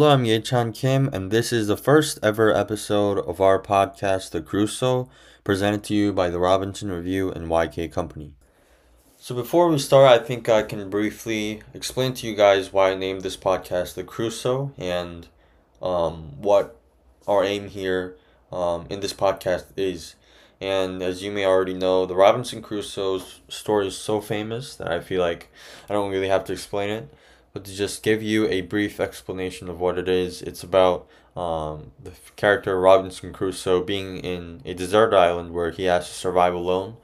Hello, I'm Yechan Kim, and this is the first ever episode of our podcast, The Crusoe, presented to you by the Robinson Review and YK Company. So, before we start, I think I can briefly explain to you guys why I named this podcast The Crusoe and um, what our aim here um, in this podcast is. And as you may already know, the Robinson Crusoe's story is so famous that I feel like I don't really have to explain it. But to just give you a brief explanation of what it is, it's about um, the character Robinson Crusoe being in a desert island where he has to survive alone.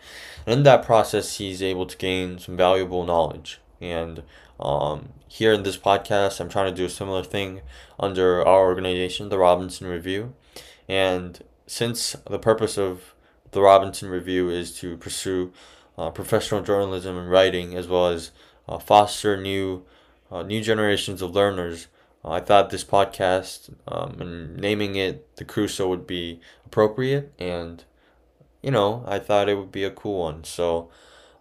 And in that process, he's able to gain some valuable knowledge. And um, here in this podcast, I'm trying to do a similar thing under our organization, the Robinson Review. And since the purpose of the Robinson Review is to pursue uh, professional journalism and writing, as well as uh, foster new uh, new generations of learners. Uh, I thought this podcast um, and naming it the Crusoe would be appropriate, and you know I thought it would be a cool one. So.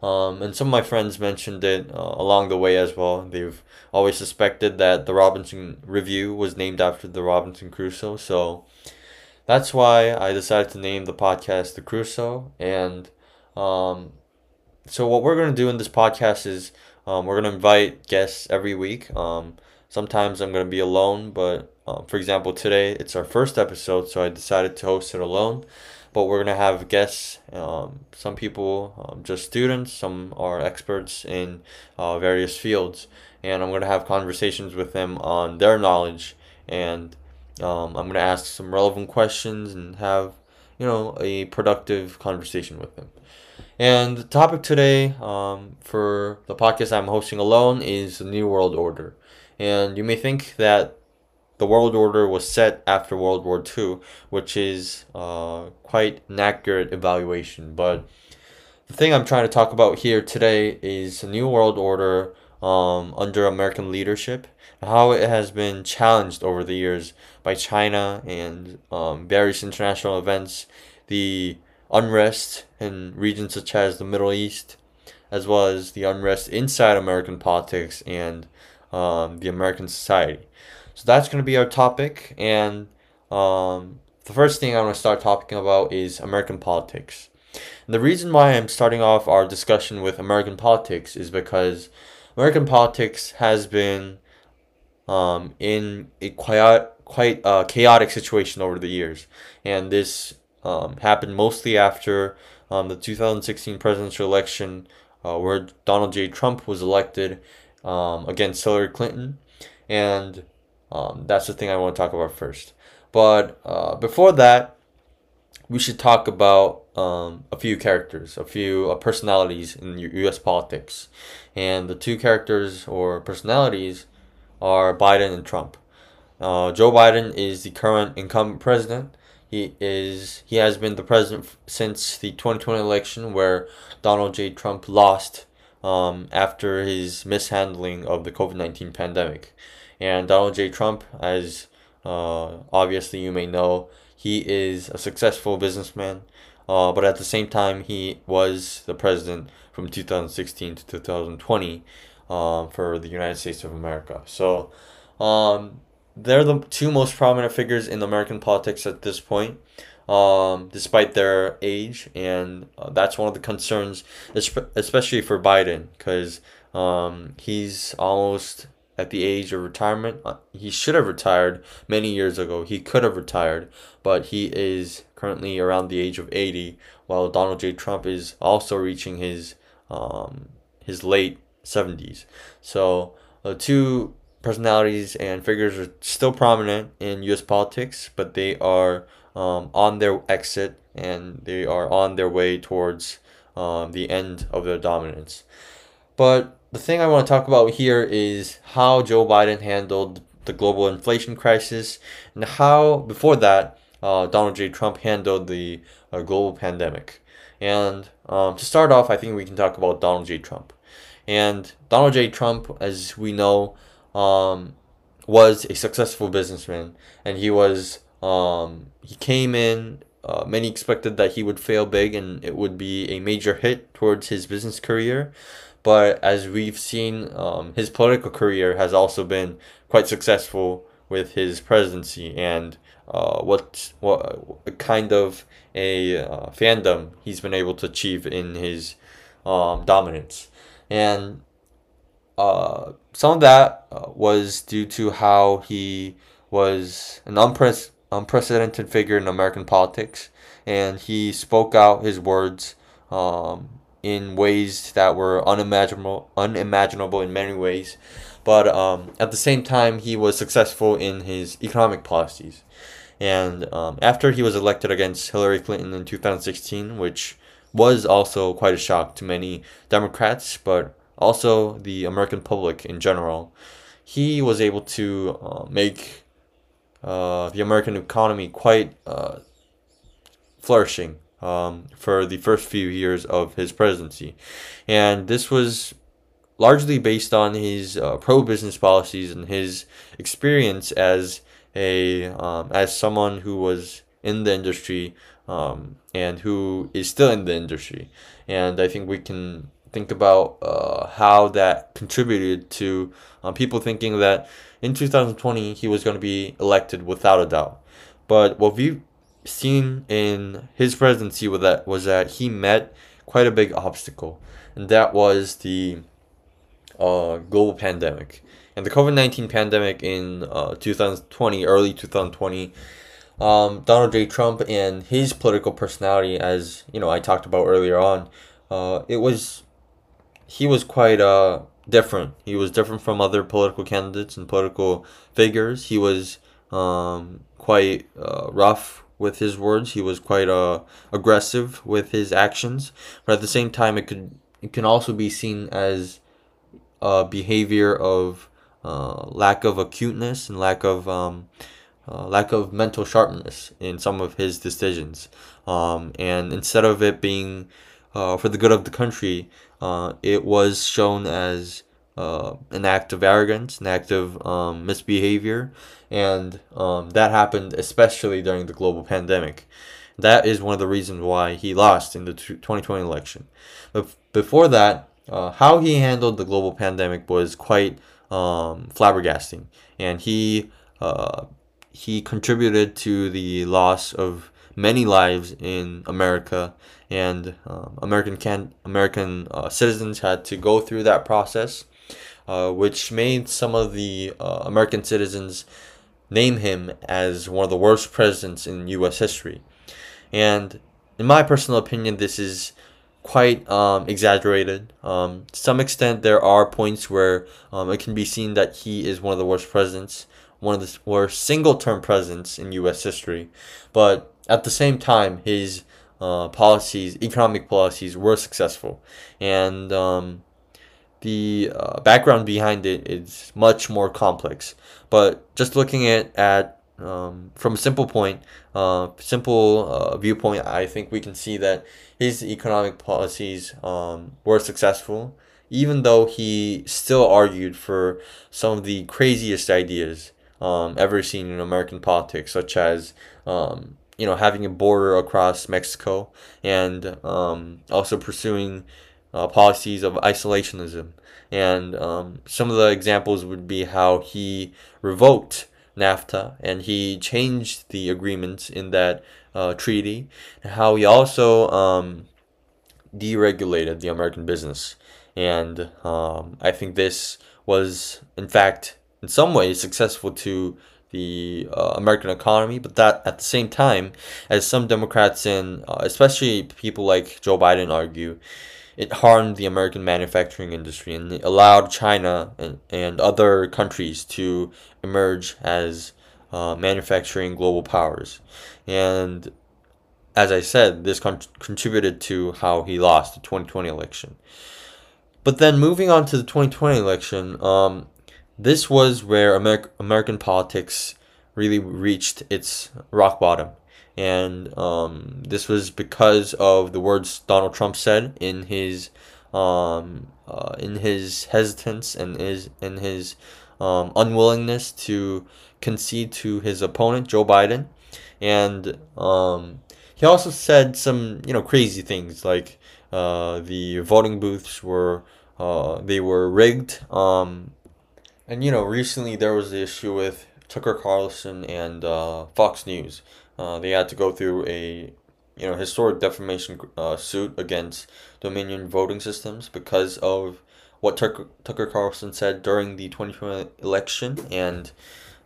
Um, and some of my friends mentioned it uh, along the way as well. They've always suspected that the Robinson Review was named after the Robinson Crusoe. So that's why I decided to name the podcast The Crusoe. And um, so, what we're going to do in this podcast is um, we're going to invite guests every week. Um, sometimes I'm going to be alone, but um, for example, today it's our first episode, so I decided to host it alone. But we're going to have guests, um, some people um, just students, some are experts in uh, various fields, and I'm going to have conversations with them on their knowledge and um, I'm going to ask some relevant questions and have, you know, a productive conversation with them. And the topic today um, for the podcast I'm hosting alone is the New World Order. And you may think that the world order was set after World War II, which is uh, quite an accurate evaluation. But the thing I'm trying to talk about here today is the New World Order um, under American leadership, how it has been challenged over the years by China and um, various international events, the unrest in regions such as the Middle East, as well as the unrest inside American politics and um, the American society. So that's going to be our topic. And um, the first thing I want to start talking about is American politics. And the reason why I'm starting off our discussion with American politics is because American politics has been um, in a quiet, quite uh, chaotic situation over the years, and this um, happened mostly after um, the 2016 presidential election, uh, where Donald J. Trump was elected um, against Hillary Clinton, and um, that's the thing I want to talk about first. But uh, before that, we should talk about um, a few characters, a few uh, personalities in U.S. politics, and the two characters or personalities are Biden and Trump. Uh, Joe Biden is the current incumbent president. He is he has been the president since the 2020 election, where Donald J. Trump lost um, after his mishandling of the COVID 19 pandemic. And Donald J. Trump, as uh, obviously you may know, he is a successful businessman. Uh, but at the same time, he was the president from 2016 to 2020 um, for the United States of America. So um, they're the two most prominent figures in American politics at this point, um, despite their age. And uh, that's one of the concerns, especially for Biden, because um, he's almost at the age of retirement. Uh, he should have retired many years ago. He could have retired, but he is currently around the age of 80, while Donald J. Trump is also reaching his um, his late 70s. So the two personalities and figures are still prominent in U.S. politics, but they are um, on their exit and they are on their way towards um, the end of their dominance. But the thing I want to talk about here is how Joe Biden handled the global inflation crisis and how, before that, uh, Donald J. Trump handled the uh, global pandemic. And um, to start off, I think we can talk about Donald J. Trump. And Donald J. Trump, as we know, um, was a successful businessman, and he was um, he came in. Uh, many expected that he would fail big and it would be a major hit towards his business career. But as we've seen, um, his political career has also been quite successful with his presidency and uh, what what kind of a uh, fandom he's been able to achieve in his um, dominance, and uh, some of that uh, was due to how he was an unpre- unprecedented figure in American politics, and he spoke out his words um, in ways that were unimaginable, unimaginable in many ways. But um, at the same time, he was successful in his economic policies. And um, after he was elected against Hillary Clinton in 2016, which was also quite a shock to many Democrats, but also the American public in general, he was able to uh, make uh, the American economy quite uh, flourishing um, for the first few years of his presidency. And this was largely based on his uh, pro business policies and his experience as a um, as someone who was in the industry um, and who is still in the industry. And I think we can think about uh, how that contributed to um, people thinking that in 2020 he was going to be elected without a doubt. But what we've seen in his presidency with that was that he met quite a big obstacle, and that was the uh, global pandemic. And the COVID 19 pandemic in uh, 2020, early 2020, um, Donald J. Trump and his political personality, as you know, I talked about earlier on, uh, it was he was quite uh, different. He was different from other political candidates and political figures. He was um, quite uh, rough with his words. He was quite uh, aggressive with his actions. But at the same time, it could it can also be seen as a behavior of uh, lack of acuteness and lack of um, uh, lack of mental sharpness in some of his decisions. Um, and instead of it being uh, for the good of the country, uh, it was shown as uh, an act of arrogance, an act of um, misbehavior, and um, that happened especially during the global pandemic. That is one of the reasons why he lost in the 2020 election. But before that, uh, how he handled the global pandemic was quite um, flabbergasting, and he uh, he contributed to the loss of many lives in America, and um, American can American uh, citizens had to go through that process, uh, which made some of the uh, American citizens name him as one of the worst presidents in U.S. history, and in my personal opinion, this is quite um, exaggerated. Um, to some extent, there are points where um, it can be seen that he is one of the worst presidents, one of the worst single term presidents in U.S. history. But at the same time, his uh, policies, economic policies, were successful. And um, the uh, background behind it is much more complex. But just looking at, at um, from a simple point, uh, simple uh, viewpoint, I think we can see that his economic policies um, were successful, even though he still argued for some of the craziest ideas um, ever seen in American politics, such as um, you know having a border across Mexico and um, also pursuing uh, policies of isolationism. And um, some of the examples would be how he revoked NAFTA, and he changed the agreements in that uh, treaty, and how he also um, deregulated the American business. And um, I think this was, in fact, in some ways successful to the uh, American economy, but that at the same time, as some Democrats and uh, especially people like Joe Biden argue, it harmed the American manufacturing industry and allowed China and, and other countries to emerge as uh, manufacturing global powers. And as I said, this con- contributed to how he lost the 2020 election. But then moving on to the 2020 election, um, this was where Amer- American politics really reached its rock bottom and um, this was because of the words Donald Trump said in his um, uh, in his hesitance and his in his um, unwillingness to concede to his opponent Joe Biden, and um, he also said some you know crazy things like uh, the voting booths were uh, they were rigged. Um, and you know recently there was the issue with Tucker Carlson and uh, Fox News. Uh, they had to go through a you know historic defamation uh, suit against Dominion voting systems because of what Tucker, Tucker Carlson said during the 2020 election and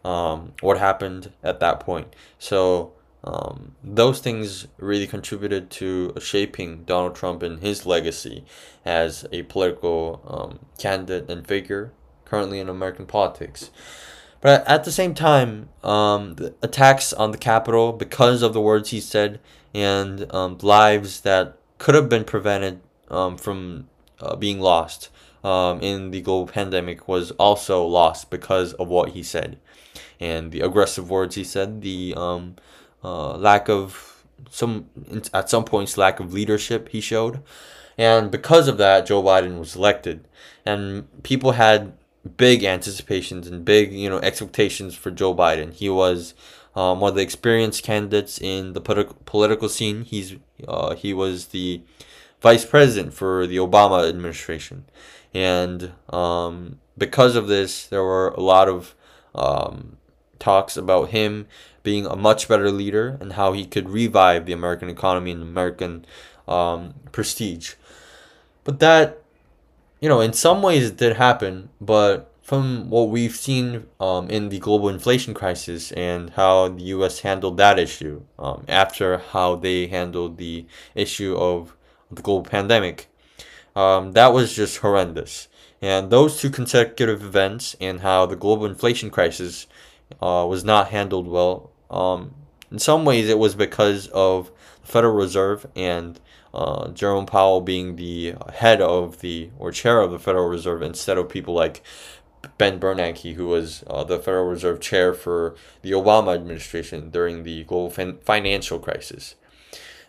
um, what happened at that point. So um, those things really contributed to shaping Donald Trump and his legacy as a political um, candidate and figure currently in American politics. But at the same time, um, the attacks on the Capitol because of the words he said and um, lives that could have been prevented um, from uh, being lost um, in the global pandemic was also lost because of what he said. And the aggressive words he said, the um, uh, lack of some at some points lack of leadership he showed, and because of that, Joe Biden was elected, and people had big anticipations and big you know expectations for Joe Biden. He was um, one of the experienced candidates in the politi- political scene. He's uh, he was the vice president for the Obama administration, and um, because of this, there were a lot of um, talks about him being a much better leader and how he could revive the American economy and American um, prestige. But that, you know, in some ways it did happen, but from what we've seen um, in the global inflation crisis and how the U.S. handled that issue um, after how they handled the issue of the global pandemic, um, that was just horrendous. And those two consecutive events and how the global inflation crisis uh, was not handled well. Um, in some ways, it was because of the Federal Reserve and uh, Jerome Powell being the head of the or chair of the Federal Reserve instead of people like Ben Bernanke, who was uh, the Federal Reserve chair for the Obama administration during the global fin- financial crisis.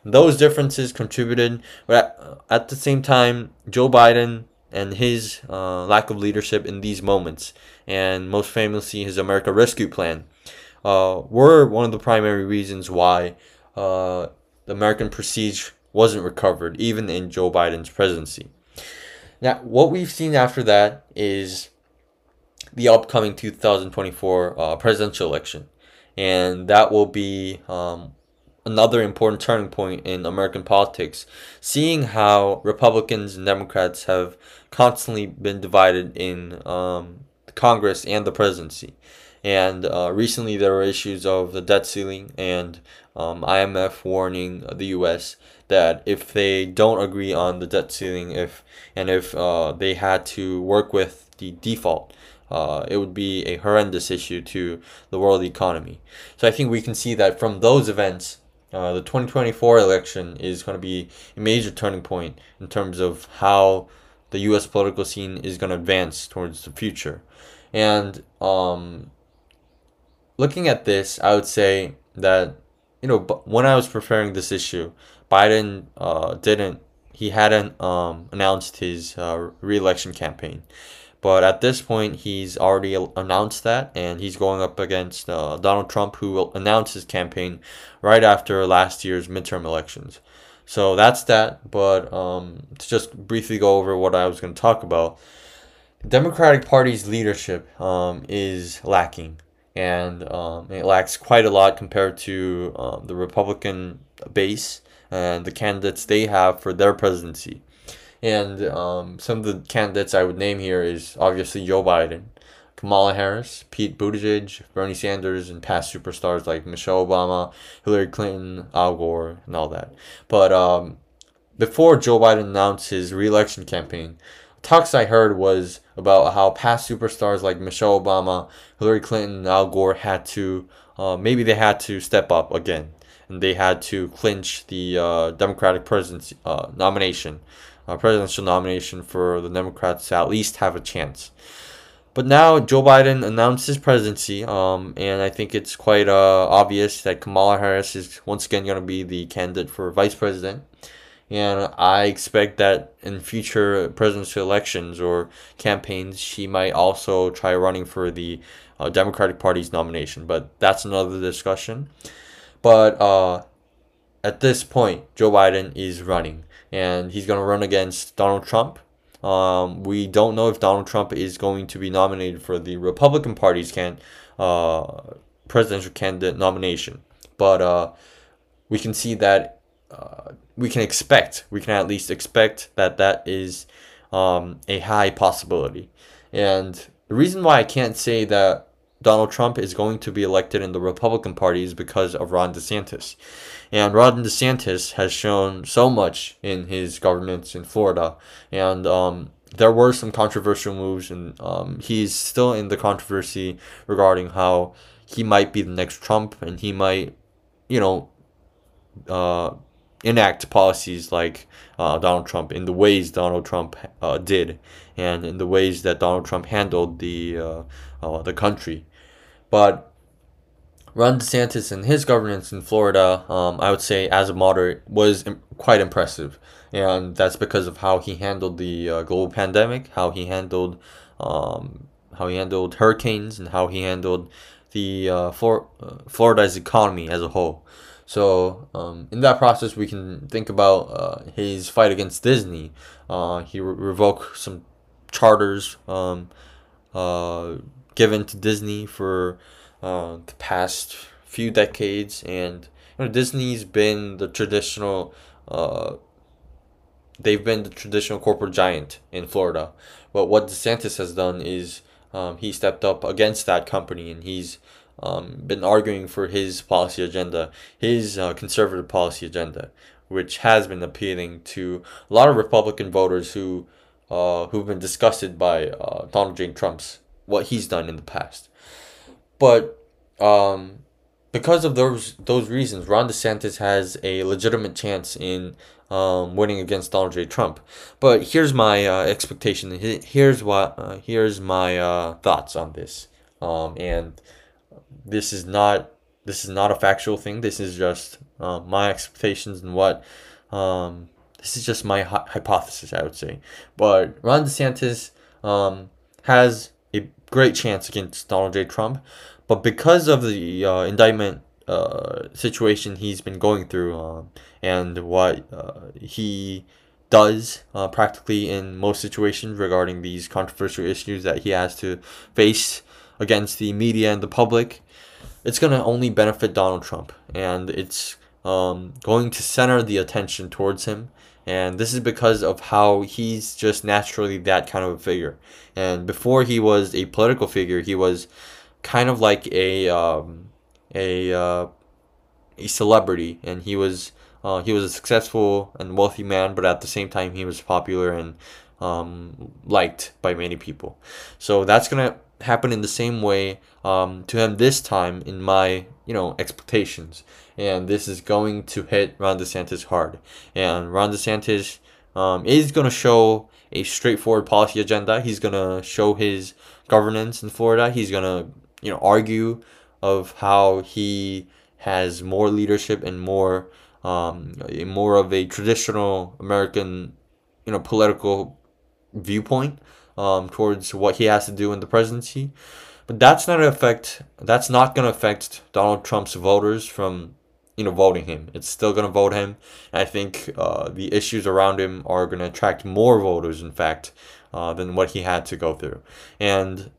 Those differences contributed, but at, at the same time, Joe Biden and his uh, lack of leadership in these moments, and most famously his America Rescue Plan, uh, were one of the primary reasons why uh, the American prestige wasn't recovered, even in Joe Biden's presidency. Now, what we've seen after that is the upcoming 2024 uh, presidential election, and that will be um, another important turning point in American politics, seeing how Republicans and Democrats have constantly been divided in um, Congress and the presidency. And uh, recently there were issues of the debt ceiling and um, IMF warning the U.S. that if they don't agree on the debt ceiling, if and if uh, they had to work with the default, uh, it would be a horrendous issue to the world economy. So I think we can see that from those events, uh, the 2024 election is going to be a major turning point in terms of how the U.S. political scene is going to advance towards the future. And um, looking at this, I would say that you know when I was preparing this issue, Biden uh, didn't he hadn't um, announced his uh, reelection campaign. But at this point, he's already announced that, and he's going up against uh, Donald Trump, who will announce his campaign right after last year's midterm elections. So that's that. But um, to just briefly go over what I was going to talk about, Democratic Party's leadership um, is lacking, and um, it lacks quite a lot compared to um, the Republican base and the candidates they have for their presidency. And um, some of the candidates I would name here is obviously Joe Biden, Kamala Harris, Pete Buttigieg, Bernie Sanders, and past superstars like Michelle Obama, Hillary Clinton, Al Gore, and all that. But um, before Joe Biden announced his reelection campaign, talks I heard was about how past superstars like Michelle Obama, Hillary Clinton, and Al Gore had to, uh, maybe they had to step up again. And they had to clinch the uh, Democratic presidency uh, nomination uh, presidential nomination for the Democrats to at least have a chance. But now Joe Biden announced his presidency, um, and I think it's quite uh, obvious that Kamala Harris is once again going to be the candidate for vice president. And I expect that in future presidential elections or campaigns, she might also try running for the uh, Democratic Party's nomination. But that's another discussion. But uh, at this point, Joe Biden is running and he's going to run against Donald Trump, Um, we don't know if Donald Trump is going to be nominated for the Republican Party's can uh, presidential candidate nomination, but uh, we can see that uh, we can expect we can at least expect that that is um, a high possibility. And the reason why I can't say that Donald Trump is going to be elected in the Republican Party is because of Ron DeSantis. And Ron DeSantis has shown so much in his governance in Florida. And um, there were some controversial moves, and um, he's still in the controversy regarding how he might be the next Trump and he might, you know, uh, enact policies like uh, Donald Trump in the ways Donald Trump uh, did and in the ways that Donald Trump handled the uh, uh the country. But Ron DeSantis and his governance in Florida, um, I would say, as a moderate, was Im- quite impressive, and that's because of how he handled the uh, global pandemic, how he handled um, how he handled hurricanes, and how he handled the uh, Flor- Florida's economy as a whole. So um, in that process, we can think about uh, his fight against Disney. Uh, he re- revoked some charters um, uh, given to Disney for uh, the past few decades, and you know, Disney's been the traditional. Uh, they've been the traditional corporate giant in Florida, but what DeSantis has done is um, he stepped up against that company, and he's um, been arguing for his policy agenda, his uh, conservative policy agenda, which has been appealing to a lot of Republican voters who uh, who've been disgusted by uh, Donald J. Trump's what he's done in the past. But um, because of those those reasons, Ron DeSantis has a legitimate chance in um, winning against Donald J. Trump. But here's my uh, expectation. Here's what uh, here's my uh, thoughts on this. Um, and this is not this is not a factual thing. This is just uh, my expectations and what um, this is just my hi- hypothesis. I would say, but Ron DeSantis um, has great chance against Donald J. Trump, but because of the uh, indictment uh, situation he's been going through um, and what uh, he does uh, practically in most situations regarding these controversial issues that he has to face against the media and the public, it's going to only benefit Donald Trump. And it's um, going to center the attention towards him. And this is because of how he's just naturally that kind of a figure. And before he was a political figure, he was kind of like a um, a uh, a celebrity, and he was uh, he was a successful and wealthy man, but at the same time he was popular and um, liked by many people. So that's gonna happen in the same way um, to him this time in my you know expectations and this is going to hit Ron DeSantis hard and Ron DeSantis um, is going to show a straightforward policy agenda he's going to show his governance in Florida he's going to you know argue of how he has more leadership and more um, more of a traditional American you know political viewpoint um, towards what he has to do in the presidency. But that's not affect. That's not going to affect Donald Trump's voters from you know voting him. It's still to vote him. I think uh, the issues around him are to attract more voters, in fact, uh, than what he had to go through. And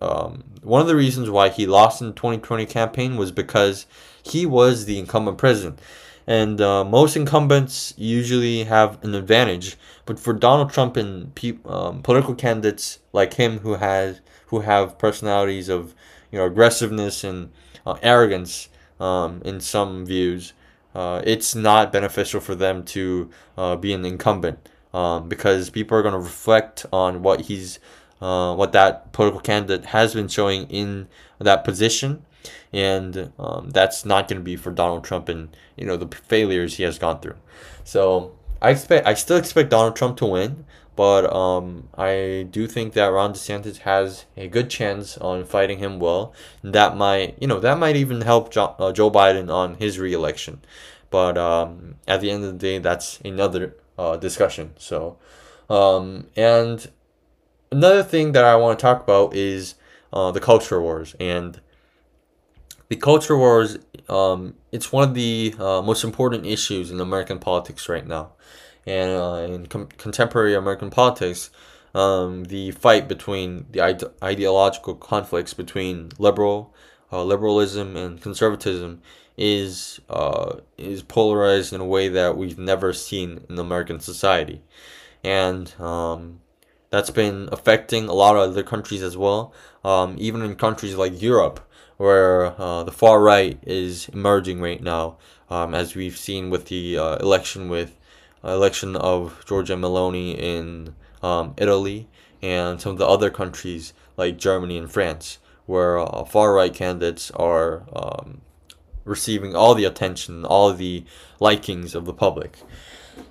um, one of the reasons why he lost in the 2020 campaign was because he was the incumbent president and uh, most incumbents usually have an advantage. But for Donald Trump and pe- um, political candidates like him, who has who have personalities of you know aggressiveness and uh, arrogance um, in some views, uh, it's not beneficial for them to uh, be an incumbent um, because people are going to reflect on what he's uh, what that political candidate has been showing in that position and um, that's not going to be for Donald Trump and you know the failures he has gone through. So I expect I still expect Donald Trump to win, but um, I do think that Ron DeSantis has a good chance on fighting him well. That might you know that might even help jo- uh, Joe Biden on his reelection. But um, at the end of the day, that's another uh, discussion. So um, and another thing that I want to talk about is uh, the culture wars and the culture wars um, it's one of the uh, most important issues in American politics right now, and uh, in com- contemporary American politics, um, the fight between the ide- ideological conflicts between liberal uh, liberalism and conservatism is uh, is polarized in a way that we've never seen in American society, and um, that's been affecting a lot of other countries as well. Um, even in countries like Europe, where uh, the far right is emerging right now, um, as we've seen with the uh, election with election of Giorgia Meloni in um, Italy and some of the other countries like Germany and France, where uh, far right candidates are um, receiving all the attention, all the likings of the public.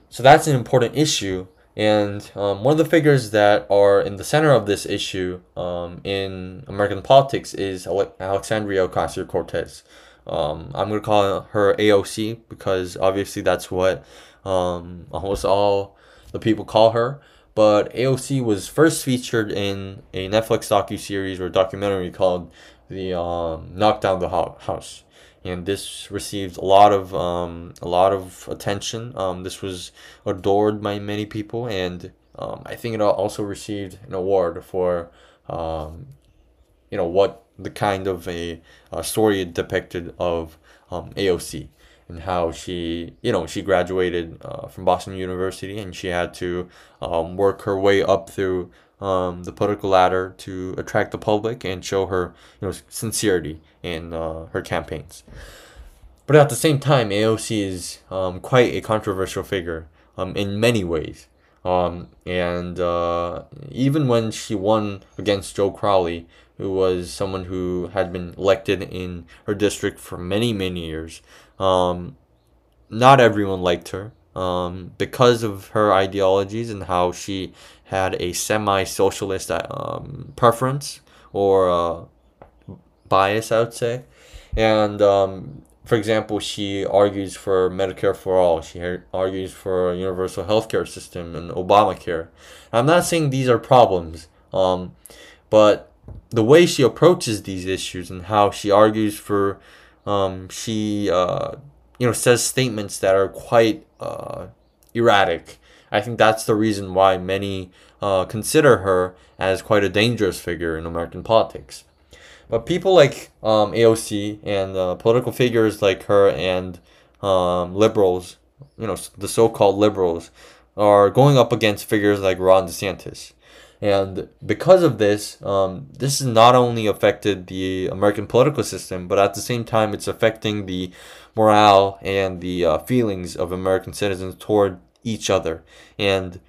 So that's an important issue. And um, one of the figures that are in the center of this issue um, in American politics is Alexandria Ocasio Cortez. Um, I'm going to call her AOC because obviously that's what um, almost all the people call her. But AOC was first featured in a Netflix docu series or documentary called "The um, Knock Down the House." and this received a lot of um, a lot of attention. Um, this was adored by many people, and um, I think it also received an award for um, you know what the kind of a, a story it depicted of um, AOC and how she you know she graduated uh, from Boston University and she had to um, work her way up through um, the political ladder to attract the public and show her you know sincerity in uh, her campaigns. But at the same time, AOC is um, quite a controversial figure um, in many ways. Um, and uh, even when she won against Joe Crowley, who was someone who had been elected in her district for many, many years, um, not everyone liked her um, because of her ideologies and how she had a semi-socialist um, preference or uh, bias, I would say. And um, for example, she argues for Medicare for all. She argues for a universal healthcare system and Obamacare. I'm not saying these are problems, um, but the way she approaches these issues and how she argues for, um, she uh, you know says statements that are quite uh, erratic. I think that's the reason why many uh, consider her as quite a dangerous figure in American politics. But people like um, AOC and uh, political figures like her and um, liberals, you know, the so-called liberals, are going up against figures like Ron DeSantis. And because of this, um, this has not only affected the American political system, but at the same time, it's affecting the morale and the uh, feelings of American citizens toward each other. And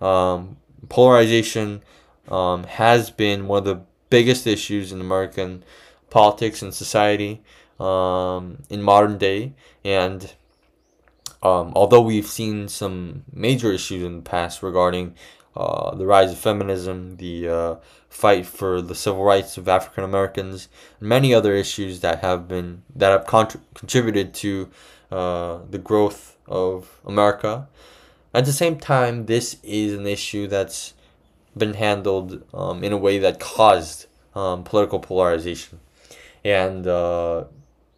um, polarization um, has been one of the biggest issues in American politics and society um, in modern day. And um, although we've seen some major issues in the past regarding uh, the rise of feminism, the uh, fight for the civil rights of African Americans, and many other issues that have been that have contr- contributed to uh, the growth of America. At the same time, this is an issue that's been handled um, in a way that caused um, political polarization, and uh,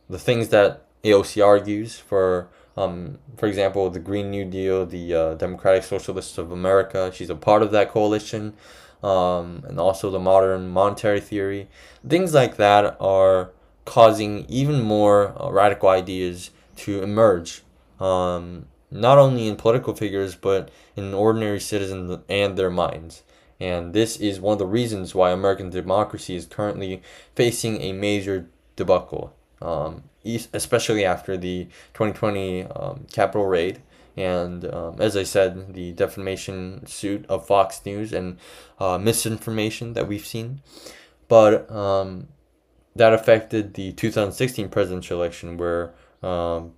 the things that AOC argues for um, for example, the Green New Deal, the uh, Democratic Socialists of America, she's a part of that coalition, um, and also the modern monetary theory. Things like that are causing even more uh, radical ideas to emerge, um, not only in political figures, but in ordinary citizens and their minds. And this is one of the reasons why American democracy is currently facing a major debacle. Um, especially after the 2020 um, raid. And um, as I said, the defamation suit of Fox News and uh, misinformation that we've seen. But um, that affected the 2016 presidential election where, um,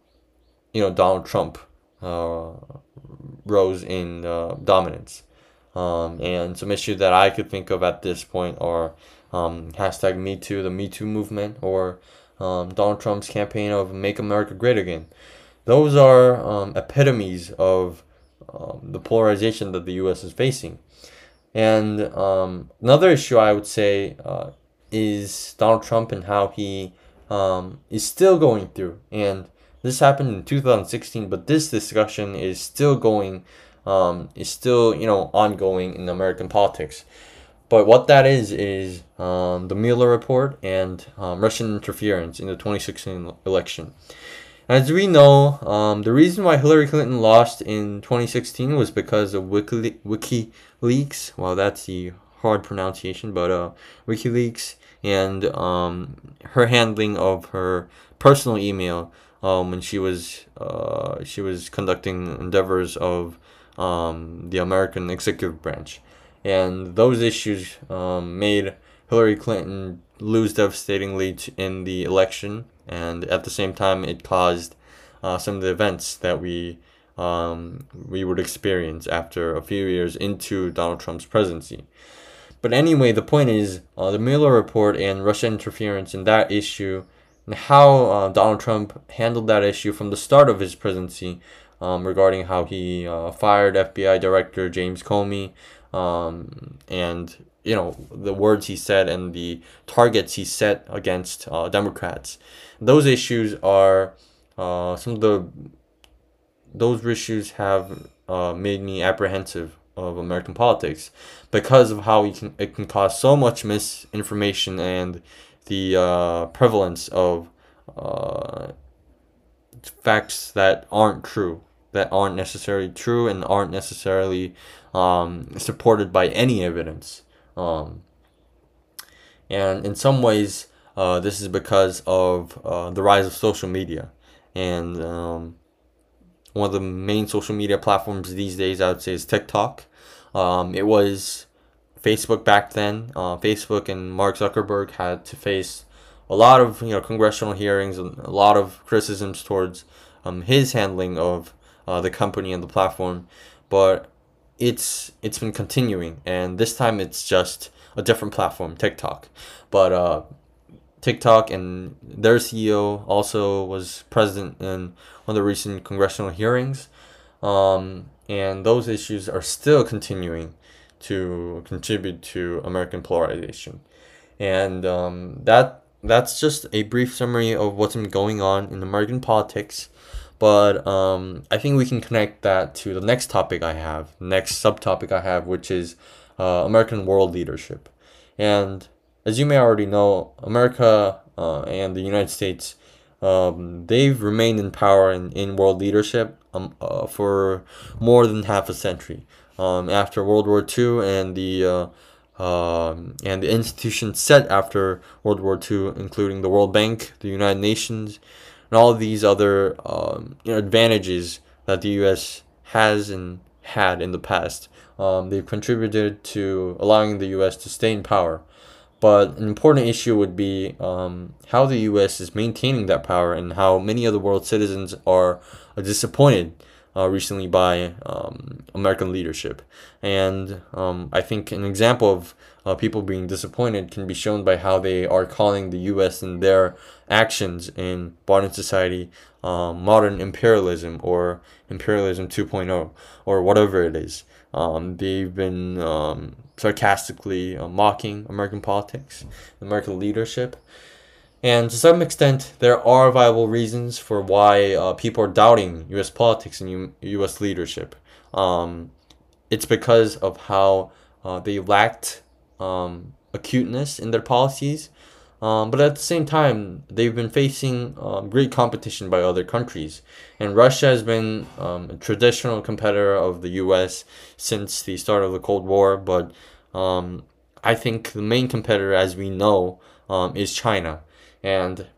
you know, Donald Trump uh, rose in uh, dominance. Um, and some issues that I could think of at this point are um, hashtag Me Too, the Me Too movement, or um, Donald Trump's campaign of Make America Great Again. Those are um, epitomes of um, the polarization that the U.S. is facing. And um, another issue I would say uh, is Donald Trump and how he um, is still going through. And this happened in 2016, but this discussion is still going is still you know ongoing in American politics. But what that is is um, the Mueller report and um, Russian interference in the 2016 election. As we know, um, the reason why Hillary Clinton lost in 2016 was because of Wiki, WikiLeaks. Well, that's the hard pronunciation, but uh, WikiLeaks and um, her handling of her personal email um, when she was uh, she was conducting endeavors of um, the American executive branch, and those issues um, made Hillary Clinton lose devastatingly in the election, and at the same time, it caused uh, some of the events that we um, we would experience after a few years into Donald Trump's presidency. But anyway, the point is uh, the Mueller report and Russia interference in that issue and how uh, Donald Trump handled that issue from the start of his presidency um, regarding how he uh, fired FBI Director James Comey um, and you know the words he said and the targets he set against uh, Democrats. Those issues are uh, some of the those issues have uh, made me apprehensive of American politics because of how it can, it can cause so much misinformation and the uh, prevalence of uh, facts that aren't true, that aren't necessarily true and aren't necessarily um, supported by any evidence. Um, and in some ways, uh, this is because of uh, the rise of social media. And um, one of the main social media platforms these days, I would say, is TikTok. Um, it was Facebook back then. Uh, Facebook and Mark Zuckerberg had to face a lot of you know congressional hearings and a lot of criticisms towards um, his handling of uh, the company and the platform, but it's it's been continuing, and this time it's just a different platform, TikTok. But uh, TikTok and their CEO also was present in one of the recent congressional hearings. Um, and those issues are still continuing to contribute to American polarization. And um, that that's just a brief summary of what's been going on in American politics. But um, I think we can connect that to the next topic I have, next subtopic I have, which is uh, American world leadership. And as you may already know, America uh, and the United States, um, they've remained in power in, in world leadership um, uh, for more than half a century. Um, after World War II and the uh, um, and the institutions set after World War II, including the World Bank, the United Nations, and all these other um, you know, advantages that the U.S. has and had in the past. Um, they've contributed to allowing the U.S. to stay in power. But an important issue would be um, how the U.S. is maintaining that power and how many of the world's citizens are disappointed uh, recently by um, American leadership. And um, I think an example of uh, people being disappointed can be shown by how they are calling the U.S. and their actions in modern society um, modern imperialism or imperialism 2.0 or whatever it is. Um, they've been um, sarcastically uh, mocking American politics, American leadership. And to some extent, there are viable reasons for why uh, people are doubting U.S. politics and U- U.S. leadership. Um, it's because of how uh, they lacked um, acuteness in their policies um, but at the same time, they've been facing um, great competition by other countries. And Russia has been um, a traditional competitor of the US since the start of the Cold War. But um, I think the main competitor, as we know, um, is China. And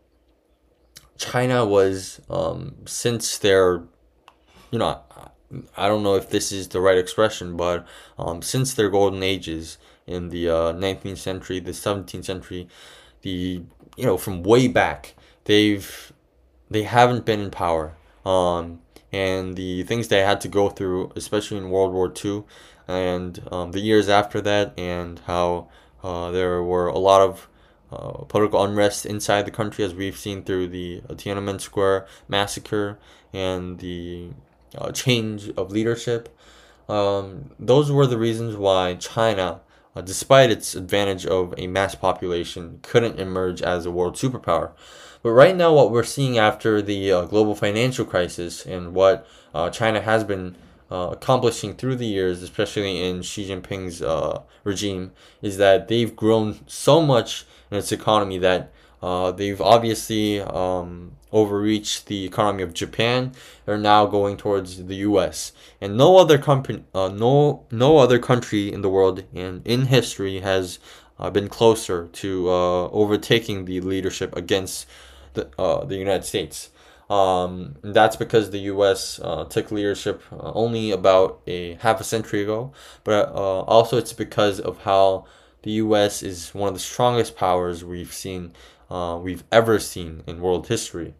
China was, um, since their, you know, I don't know if this is the right expression, but since their golden ages in the uh, 19th century, the 17th century, the you know from way back they've they haven't been in power. Um and the things they had to go through especially in world war ii and um, the years after that and how uh, there were a lot of uh, political unrest inside the country as we've seen through the tiananmen square massacre and the uh, change of leadership. Um, those were the reasons why china uh, despite its advantage of a mass population, couldn't emerge as a world superpower. But right now, what we're seeing after the uh, global financial crisis and what uh, China has been uh, accomplishing through the years, especially in Xi Jinping's uh, regime, is that they've grown so much in its economy that uh, they've obviously um, overreached the economy of Japan. They're now going towards the U.S. and no other company, uh, no no other country in the world and in history has uh, been closer to uh, overtaking the leadership against the uh, the United States. Um, that's because the U.S. Took leadership only about a half a century ago, but also it's because of how the U.S. is one of the strongest powers we've seen, uh, we've ever seen in world history.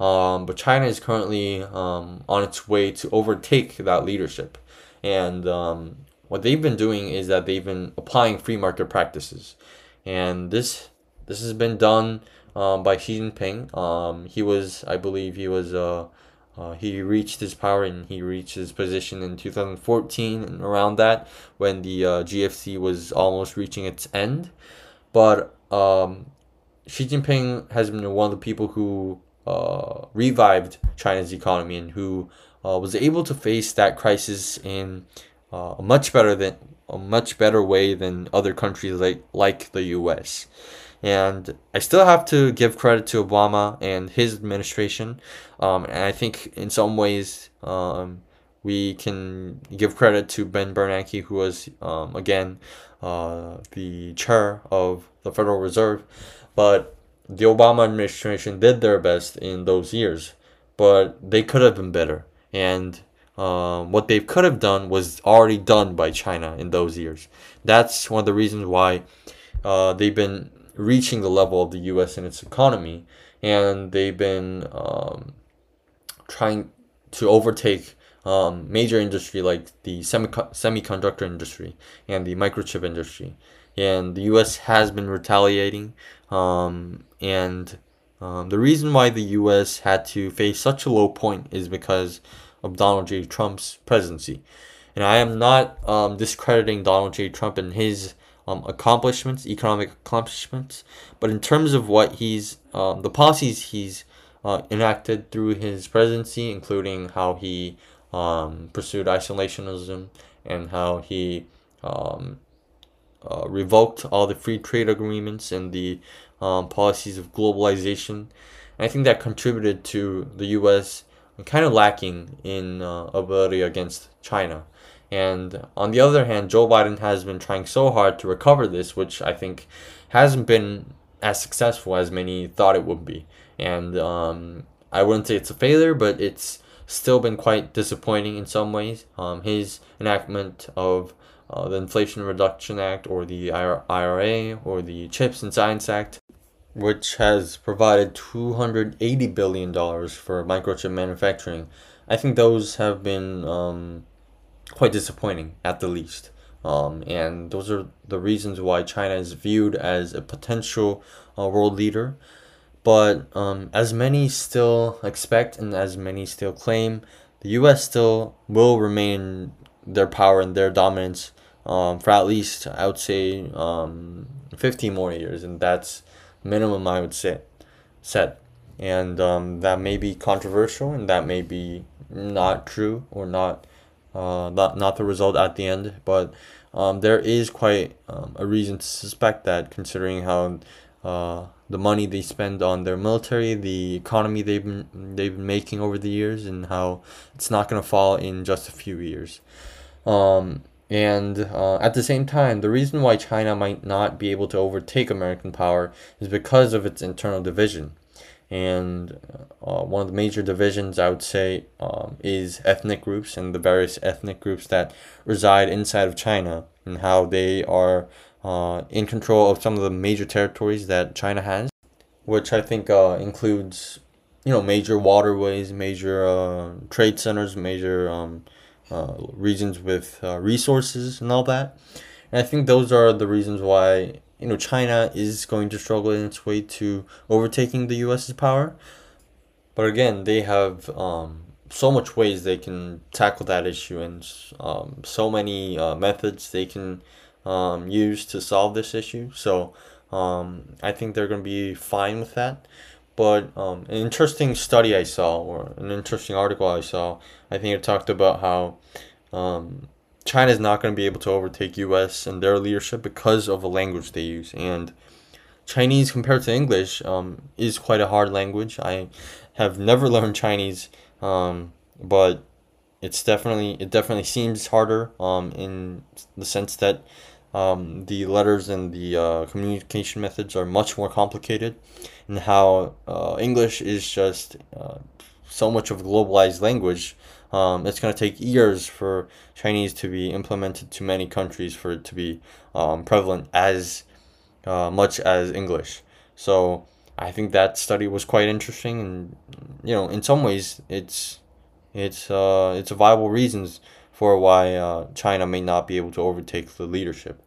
Um, but China is currently um, on its way to overtake that leadership, and um, what they've been doing is that they've been applying free market practices, and this this has been done um, by Xi Jinping. Um, he was, I believe, he was, uh, uh, he reached his power and he reached his position in 2014 and around that when the uh, GFC was almost reaching its end. But um, Xi Jinping has been one of the people who uh, revived China's economy and who uh, was able to face that crisis in uh, a much better than a much better way than other countries like like the U.S. And I still have to give credit to Obama and his administration. Um, and I think in some ways um, we can give credit to Ben Bernanke, who was, um, again, uh, the chair of the Federal Reserve. But the Obama administration did their best in those years, but they could have been better. And um, what they could have done was already done by China in those years. That's one of the reasons why uh, they've been reaching the level of the U.S. in its economy, and they've been um, trying to overtake um, major industry like the semi- semiconductor industry and the microchip industry. And the U.S. has been retaliating, um, and um, the reason why the U.S. had to face such a low point is because of Donald J. Trump's presidency. And I am not um, discrediting Donald J. Trump and his um, accomplishments, economic accomplishments, but in terms of what he's, um, the policies he's uh, enacted through his presidency, including how he um, pursued isolationism and how he um, uh, revoked all the free trade agreements and the um, policies of globalization. And I think that contributed to the U.S. kind of lacking in uh, ability against China. And on the other hand, Joe Biden has been trying so hard to recover this, which I think hasn't been as successful as many thought it would be. And um, I wouldn't say it's a failure, but it's still been quite disappointing in some ways. Um, his enactment of uh, the Inflation Reduction Act or the IRA or the CHIPS and Science Act, which has provided $280 billion for microchip manufacturing. I think those have been um, quite disappointing at the least. Um, and those are the reasons why China is viewed as a potential uh, world leader. But um, as many still expect and as many still claim, the U.S. still will remain their power and their dominance um, for at least, I would say, um, 15 more years. And that's minimum I would say set. And um, that may be controversial and that may be not true or not uh, not not the result at the end, but um, there is quite um, a reason to suspect that, considering how uh, the money they spend on their military, the economy they've been they've been making over the years, and how it's not going to fall in just a few years. Um, and uh, at the same time, the reason why China might not be able to overtake American power is because of its internal division. And uh, one of the major divisions, I would say, um, is ethnic groups and the various ethnic groups that reside inside of China and how they are uh, in control of some of the major territories that China has, which I think uh, includes, you know, major waterways, major uh, trade centers, major um, uh, regions with uh, resources and all that. And I think those are the reasons why you know China is going to struggle in its way to overtaking the U.S.'s power. But again, they have um, so much ways they can tackle that issue and um, so many uh, methods they can um, use to solve this issue. So um, I think they're going to be fine with that. But um, an interesting study I saw, or an interesting article I saw, I think it talked about how um, China is not going to be able to overtake U.S. and their leadership because of the language they use. And Chinese compared to English um, is quite a hard language. I have never learned Chinese, um, but it's definitely it definitely seems harder um, in the sense that um, the letters and the uh, communication methods are much more complicated, and how uh, English is just uh, so much of a globalized language. Um, it's going to take years for Chinese to be implemented to many countries for it to be um, prevalent as uh, much as English. So I think that study was quite interesting, and you know, in some ways, it's it's uh, it's a viable reasons for why uh, China may not be able to overtake the leadership.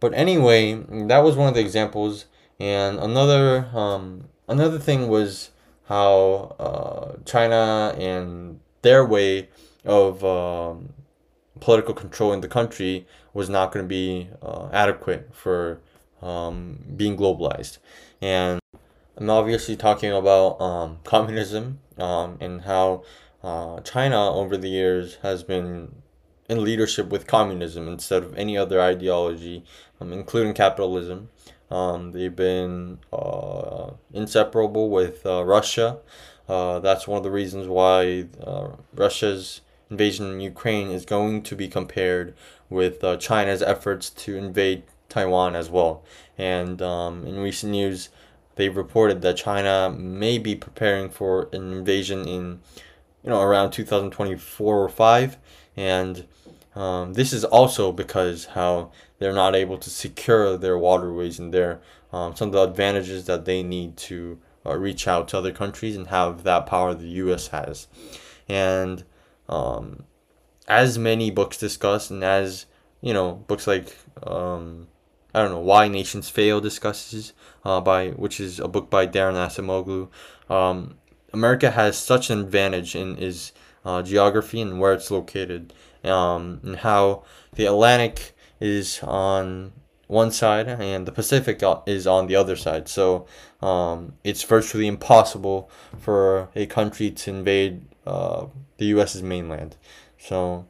But anyway, that was one of the examples, and another um, another thing was how uh, China and their way of um, political control in the country was not going to be uh, adequate for um, being globalized. And I'm obviously talking about um, communism um, and how uh, China over the years has been in leadership with communism instead of any other ideology, um, including capitalism. Um, they've been uh, inseparable with uh, Russia. Uh, that's one of the reasons why uh, Russia's invasion in Ukraine is going to be compared with uh, China's efforts to invade Taiwan as well. And um, in recent news, they've reported that China may be preparing for an invasion in you know, around 2024 or 5. And um, this is also because how they're not able to secure their waterways and their um, some of the advantages that they need to uh, reach out to other countries and have that power the U.S. has. And um, as many books discuss, and as you know, books like um, I don't know why nations fail discusses uh, by which is a book by Daron Acemoglu. America has such an advantage in its uh, geography and where it's located, um, and how the Atlantic is on one side and the Pacific is on the other side. So um, it's virtually impossible for a country to invade uh, the U.S.'s mainland. So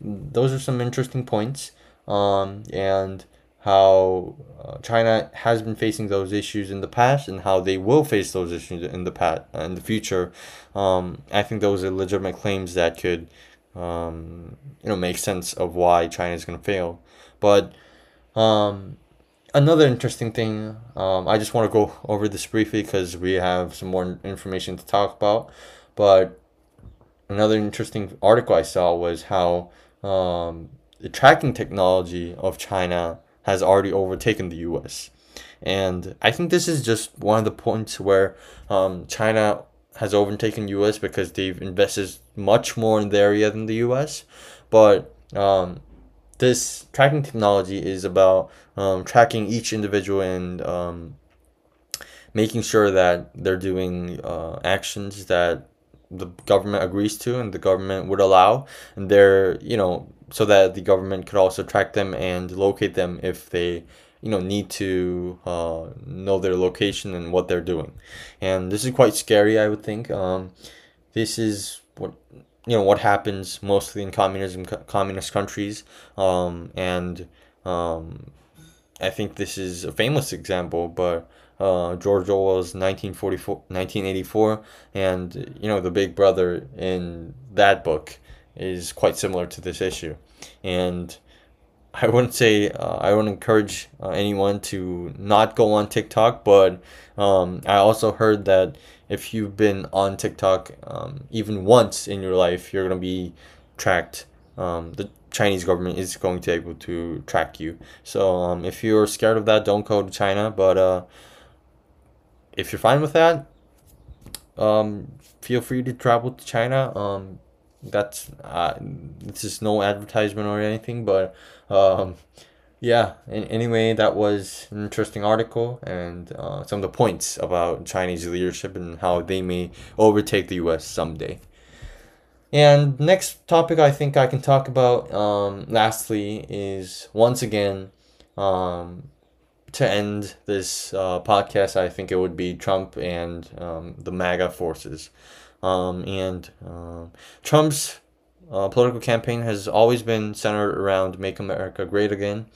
those are some interesting points. Um, and how uh, China has been facing those issues in the past and how they will face those issues in the past uh, in the future. Um, I think those are legitimate claims that could um, you know make sense of why China is going to fail. But um, another interesting thing, um, I just want to go over this briefly because we have some more information to talk about. But another interesting article I saw was how um, the tracking technology of China has already overtaken the US. And I think this is just one of the points where um, China has overtaken US because they've invested much more in the area than the US. But um, this tracking technology is about um, tracking each individual and um, making sure that they're doing uh, actions that the government agrees to and the government would allow and they're you know so that the government could also track them and locate them if they you know need to uh, know their location and what they're doing. And this is quite scary i would think. Um, this is what you know what happens mostly in communism communist countries. Um, and um, i think this is a famous example but uh, George Orwell's 1944, 1984, and you know the Big Brother in that book is quite similar to this issue. And I wouldn't say uh, I wouldn't encourage uh, anyone to not go on TikTok, but um, I also heard that if you've been on TikTok um, even once in your life, you're gonna be tracked. Um, the Chinese government is going to be able to track you. So um, if you're scared of that, don't go to China. But uh, if you're fine with that, um, feel free to travel to China. That's uh, this is no advertisement or anything, but um, yeah. anyway, that was an interesting article and uh, some of the points about Chinese leadership and how they may overtake the U.S. someday. And next topic I think I can talk about, um, lastly, is once again, um, to end this uh, podcast, I think it would be Trump and um, the MAGA forces. Um, and uh, Trump's uh, political campaign has always been centered around "Make America Great Again,"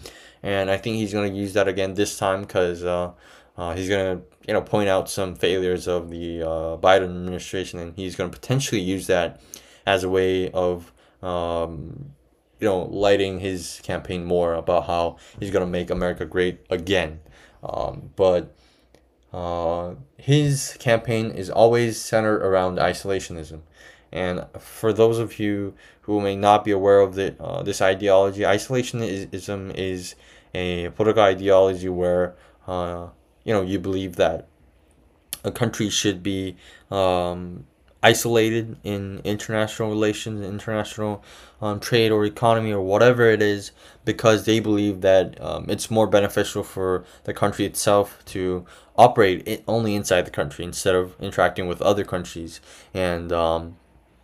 and I think he's going to use that again this time because uh, uh, he's going to you know point out some failures of the uh, Biden administration, and he's going to potentially use that as a way of um, you know lighting his campaign more about how he's going to make America great again. Um, but uh, his campaign is always centered around isolationism. And for those of you who may not be aware of the, uh, this ideology, isolationism is a political ideology where uh, you know you believe that a country should be um, isolated in international relations, international um, trade or economy or whatever it is, because they believe that um, it's more beneficial for the country itself to operate it only inside the country instead of interacting with other countries and um,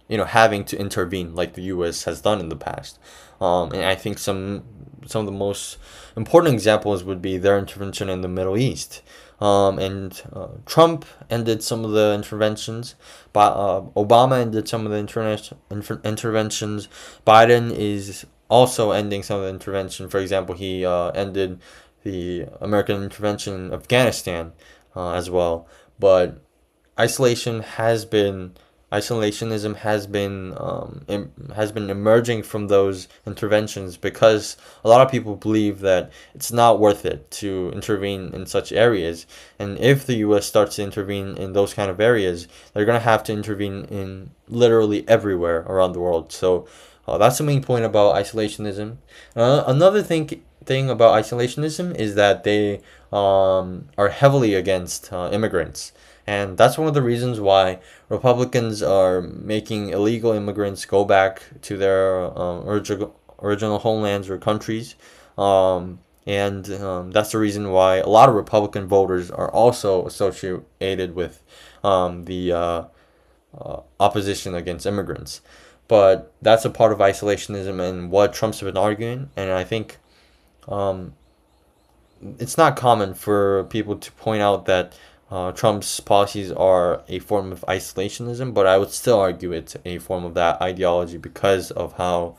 you know having to intervene like the U.S. has done in the past. Um, and I think some some of the most important examples would be their intervention in the Middle East. Um, and uh, Trump ended some of the interventions. But uh, Obama ended some of the internet inter- interventions. Biden is also ending some of the intervention. For example, he uh, ended the American intervention in Afghanistan uh, as well. But isolation has been isolationism has been um, Im- has been emerging from those interventions because a lot of people believe that it's not worth it to intervene in such areas and if the US starts to intervene in those kind of areas they're going to have to intervene in literally everywhere around the world so uh, that's the main point about isolationism uh, another thing thing about isolationism is that they um, are heavily against uh, immigrants and that's one of the reasons why Republicans are making illegal immigrants go back to their um, original, original homelands or countries. Um, and um, that's the reason why a lot of Republican voters are also associated with um, the uh, uh, opposition against immigrants. But that's a part of isolationism and what Trump's been arguing. And I think um, it's not common for people to point out that uh, Trump's policies are a form of isolationism, but I would still argue it's a form of that ideology because of how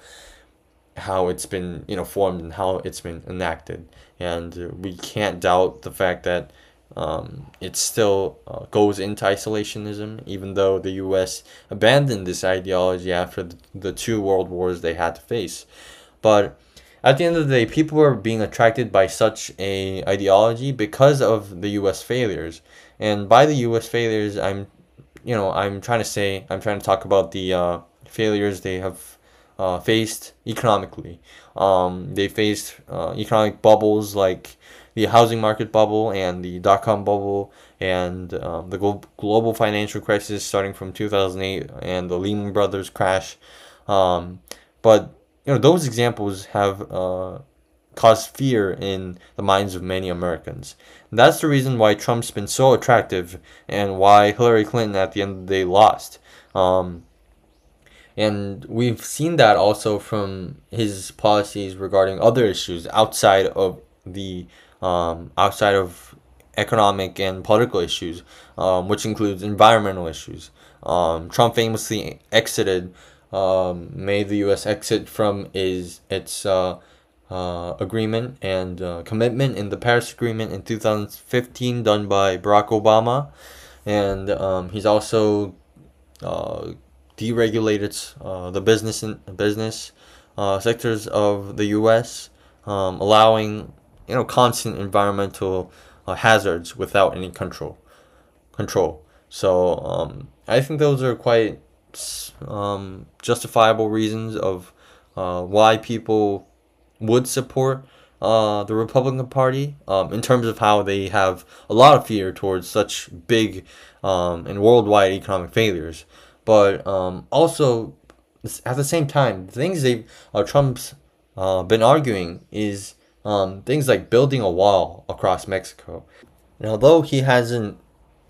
how it's been you know formed and how it's been enacted, and we can't doubt the fact that um, it still uh, goes into isolationism, even though the U.S. abandoned this ideology after the, two world wars they had to face, but at the end of the day, people are being attracted by such a ideology because of the U.S. failures, and by the U.S. failures, I'm, you know, I'm trying to say, I'm trying to talk about the uh, failures they have uh, faced economically. Um, they faced uh, economic bubbles like the housing market bubble and the dot com bubble and um, the global financial crisis starting from 2008 and the Lehman Brothers crash. Um, but you know those examples have uh, caused fear in the minds of many Americans. And that's the reason why Trump's been so attractive and why Hillary Clinton at the end of the day lost. Um, and we've seen that also from his policies regarding other issues outside of the um, outside of economic and political issues, um, which includes environmental issues. Um, Trump famously exited um, made the U.S. exit from is its uh, uh, agreement and uh, commitment in the Paris Agreement in 2015, done by Barack Obama, and um, he's also uh, deregulated uh, the business in, business uh, sectors of the U.S., um, allowing you know constant environmental hazards without any control. Control. So um, I think those are quite um, justifiable reasons of uh, why people would support uh, the Republican Party um, in terms of how they have a lot of fear towards such big um, and worldwide economic failures. But um, also, at the same time, the things they uh, Trump's uh, been arguing is um, things like building a wall across Mexico. And although he hasn't,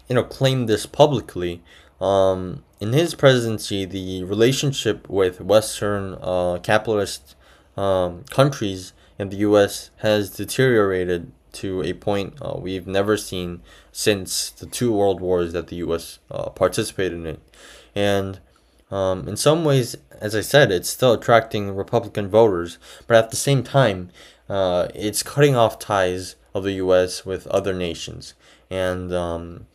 you know, claimed this publicly, um, in his presidency, the relationship with Western uh, capitalist um, countries in the U.S. has deteriorated to a point uh, we've never seen since the two world wars that the U.S. Uh, participated in. And um, in some ways, as I said, it's still attracting Republican voters, but at the same time, uh, it's cutting off ties of the U.S. with other nations. And um,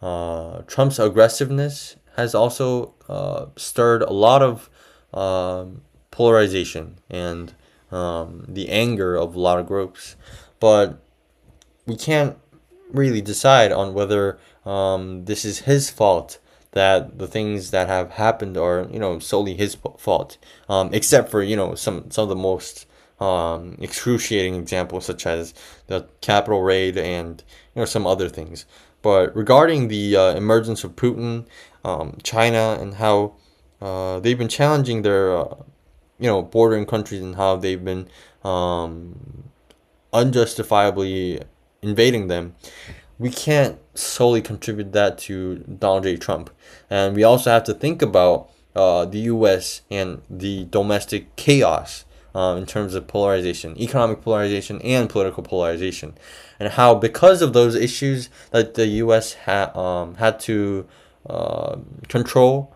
uh, Trump's aggressiveness has also uh, stirred a lot of um, polarization and um, the anger of a lot of groups. But we can't really decide on whether um, this is his fault that the things that have happened are you know solely his fault um, except for you know some some of the most um, excruciating examples such as the Capitol raid and you know some other things but regarding the uh, emergence of Putin um, China and how uh, they've been challenging their uh, you know bordering countries and how they've been um, unjustifiably invading them we can't solely contribute that to Donald J. Trump. And we also have to think about uh, the U.S. and the domestic chaos uh, in terms of polarization, economic polarization, and political polarization, and how because of those issues that the U.S. had um, had to uh, control.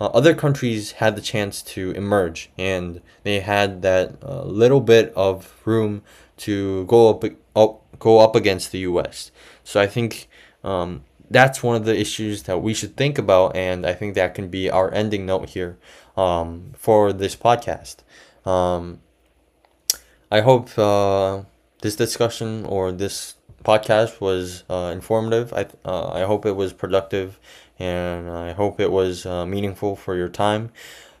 Uh, other countries had the chance to emerge, and they had that uh, little bit of room to go up, up go up against the U.S. So I think um, that's one of the issues that we should think about, and I think that can be our ending note here um, for this podcast. Um, I hope uh, this discussion or this podcast was uh, informative. I uh, I hope it was productive, and I hope it was uh, meaningful for your time.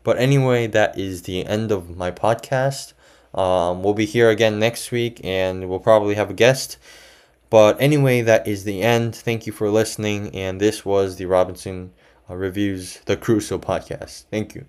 But anyway, that is the end of my podcast. Um, we'll be here again next week, and we'll probably have a guest. But anyway, that is the end. Thank you for listening. And this was the Robinson uh, Reviews, the Crusoe podcast. Thank you.